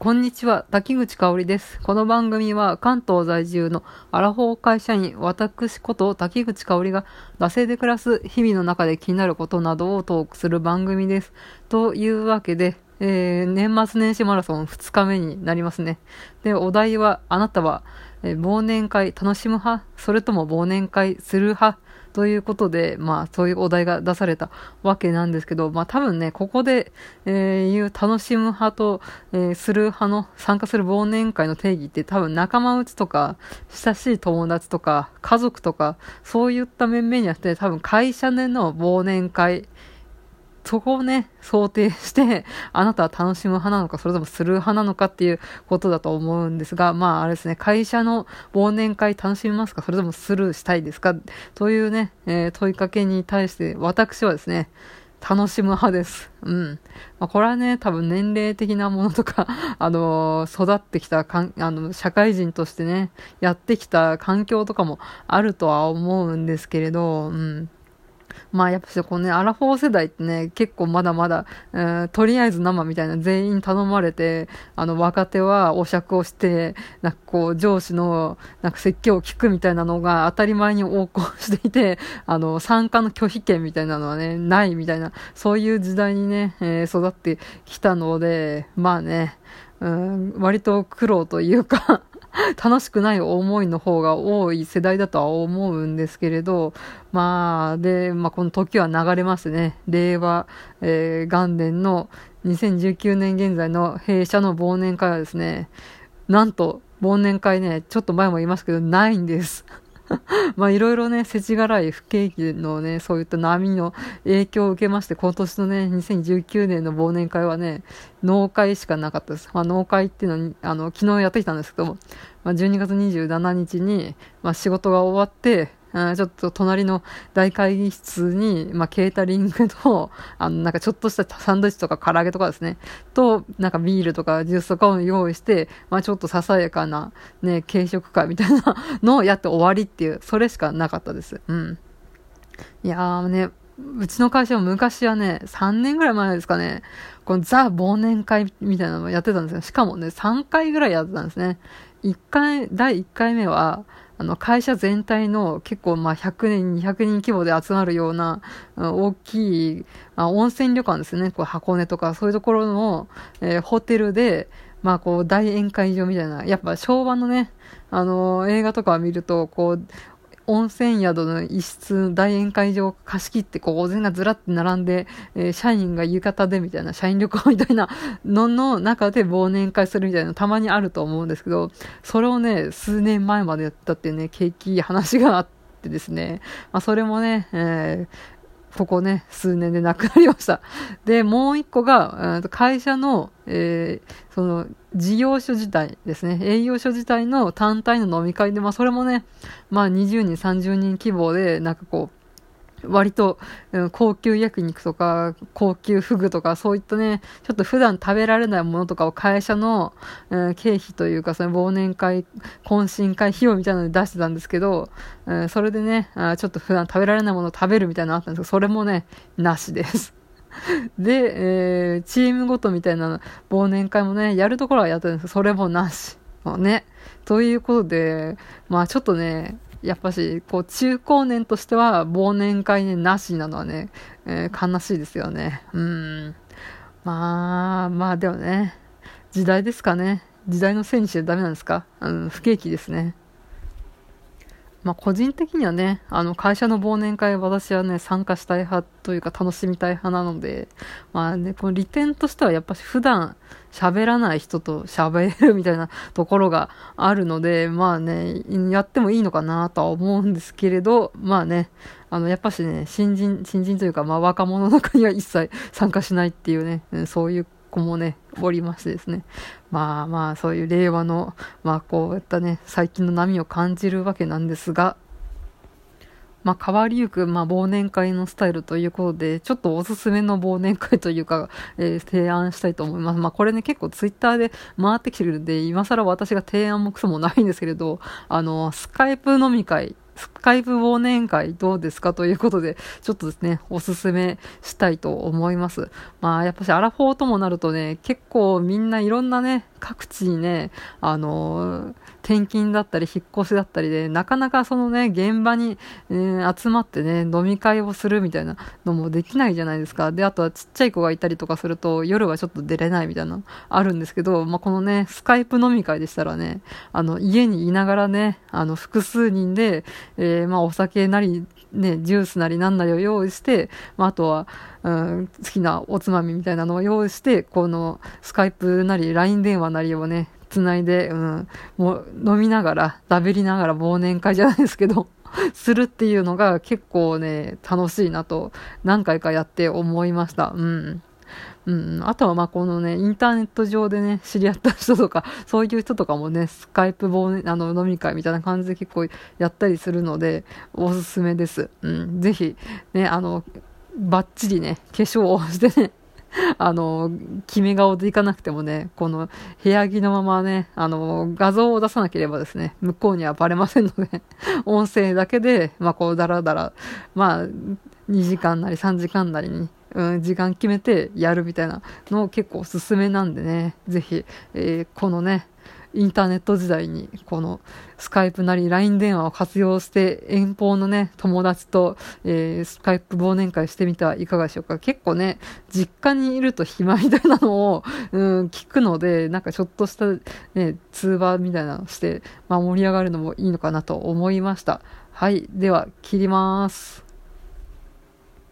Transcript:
こんにちは、滝口香織です。この番組は関東在住のアラフォー会社員、私こと滝口香織が、惰性で暮らす日々の中で気になることなどをトークする番組です。というわけで、えー、年末年始マラソン2日目になりますね。で、お題は、あなたは、えー、忘年会楽しむ派？それとも忘年会する派？ということで、まあ、そういうお題が出されたわけなんですけど、まあ、多分ね、ここで、えー、いう楽しむ派と、えー、する派の参加する忘年会の定義って多分仲間内とか、親しい友達とか、家族とか、そういった面々にあって、多分会社での忘年会、そこをね、想定して、あなたは楽しむ派なのか、それともする派なのかっていうことだと思うんですが、まああれですね、会社の忘年会楽しみますか、それともスルーしたいですかというね、えー、問いかけに対して、私はですね、楽しむ派です。うん。まあ、これはね、多分年齢的なものとか、あのー、育ってきたかん、あの、社会人としてね、やってきた環境とかもあるとは思うんですけれど、うん。まあやっぱしこうね、アラフォー世代ってね、結構まだまだ、えー、とりあえず生みたいな全員頼まれて、あの若手はお酌をして、なんかこう上司のなんか説教を聞くみたいなのが当たり前に横行していて、あの参加の拒否権みたいなのはね、ないみたいな、そういう時代にね、えー、育ってきたので、まあね、うん、割と苦労というか 楽しくない思いの方が多い世代だとは思うんですけれど、まあ、で、まあ、この時は流れますね、令和、えー、元年の2019年現在の弊社の忘年会はですね、なんと、忘年会ね、ちょっと前も言いますけど、ないんです。まあいろいろね、世知辛い不景気のね、そういった波の影響を受けまして、今年のね、2019年の忘年会はね、納会しかなかったです。まあ農会っていうのに、あの、昨日やってきたんですけども、まあ12月27日に、まあ仕事が終わって、ちょっと隣の大会議室に、まあ、ケータリングと、あの、なんかちょっとしたサンドイッチとか唐揚げとかですね、と、なんかビールとかジュースとかを用意して、まあ、ちょっとささやかな、ね、軽食会みたいなのをやって終わりっていう、それしかなかったです。うん。いやーね、うちの会社も昔はね、3年ぐらい前ですかね、このザ忘年会みたいなのをやってたんですよ。しかもね、3回ぐらいやってたんですね。1回、第1回目は、あの、会社全体の結構まあ100年、200人規模で集まるような、大きい、まあ、温泉旅館ですね。こう箱根とかそういうところの、えー、ホテルで、まあこう大宴会場みたいな、やっぱ昭和のね、あのー、映画とかを見ると、こう、温泉宿の一室、大宴会場を貸し切って、こう、お膳がずらって並んで、えー、社員が浴衣でみたいな、社員旅行みたいな のの中で忘年会するみたいなたまにあると思うんですけど、それをね、数年前までやったっていうね、景気いい話があってですね、まあ、それもね、えー、ここね、数年で亡くなりました。で、もう一個が、会社の、えー、その、事業所自体ですね、営業所自体の単体の飲み会で、まあ、それもね、まあ、20人、30人規模で、なんかこう、割と、うん、高級焼肉とか、高級フグとか、そういったね、ちょっと普段食べられないものとかを会社の、うん、経費というか、その忘年会、懇親会費用みたいなので出してたんですけど、うん、それでねあ、ちょっと普段食べられないものを食べるみたいなのあったんですけど、それもね、なしです。で、えー、チームごとみたいな忘年会もね、やるところはやってるんですけど、それもなし。ね。ということで、まあちょっとね、やっぱし、こう、中高年としては忘年会ね、なしなのはね、えー、悲しいですよね。うん。まあ、まあでもね、時代ですかね。時代のせいにしてダメなんですか？うん、不景気ですね。まあ、個人的にはね、あの、会社の忘年会、私はね、参加したい派というか楽しみたい派なので、まあね、この利点としてはやっぱし普段喋らない人と喋るみたいなところがあるので、まあね、やってもいいのかなとは思うんですけれど、まあね、あの、やっぱしね、新人、新人というか、まあ若者の中には一切参加しないっていうね、そういう子もね、おりましてですね。まあまあ、そういう令和の、まあこういったね、最近の波を感じるわけなんですが、まあ、変わりゆく、まあ、忘年会のスタイルということで、ちょっとおすすめの忘年会というか、えー、提案したいと思います。まあ、これね、結構ツイッターで回ってきてるんで、今更私が提案もクソもないんですけれど、あの、スカイプ飲み会、スカイプ忘年会どうですかということで、ちょっとですね、おすすめしたいと思います。まあ、やっぱしアラフォーともなるとね、結構みんないろんなね、各地にね、あのー、転勤だったり引っ越しだったりで、なかなかそのね、現場に、えー、集まってね、飲み会をするみたいなのもできないじゃないですか。で、あとはちっちゃい子がいたりとかすると、夜はちょっと出れないみたいなのあるんですけど、まあ、このね、スカイプ飲み会でしたらね、あの、家にいながらね、あの、複数人で、えー、まあ、お酒なり、ね、ジュースなりなんなりを用意して、まあ、あとは、うん、好きなおつまみみたいなのを用意して、このスカイプなり LINE 電話なりをね、つないで、うん、もう飲みながら、だべりながら忘年会じゃないですけど、するっていうのが結構ね、楽しいなと何回かやって思いました。うん。うん、あとはまあこのね、インターネット上でね、知り合った人とか、そういう人とかもね、スカイプ忘年、あの、飲み会みたいな感じで結構やったりするので、おすすめです。うん、ぜひ、ね、あの、バッチリね、化粧をしてね、あの、決め顔でいかなくてもね、この部屋着のままね、あの、画像を出さなければですね、向こうにはバレませんので、音声だけで、まあこう、だらだら、まあ、2時間なり3時間なりに、うん、時間決めてやるみたいなのを結構おすすめなんでね、ぜひ、えー、このね、インターネット時代に、このスカイプなり LINE 電話を活用して遠方のね、友達と、えー、スカイプ忘年会してみてはいかがでしょうか。結構ね、実家にいると暇みたいなのを、うん、聞くので、なんかちょっとしたね、通話みたいなのして、まあ盛り上がるのもいいのかなと思いました。はい。では、切ります。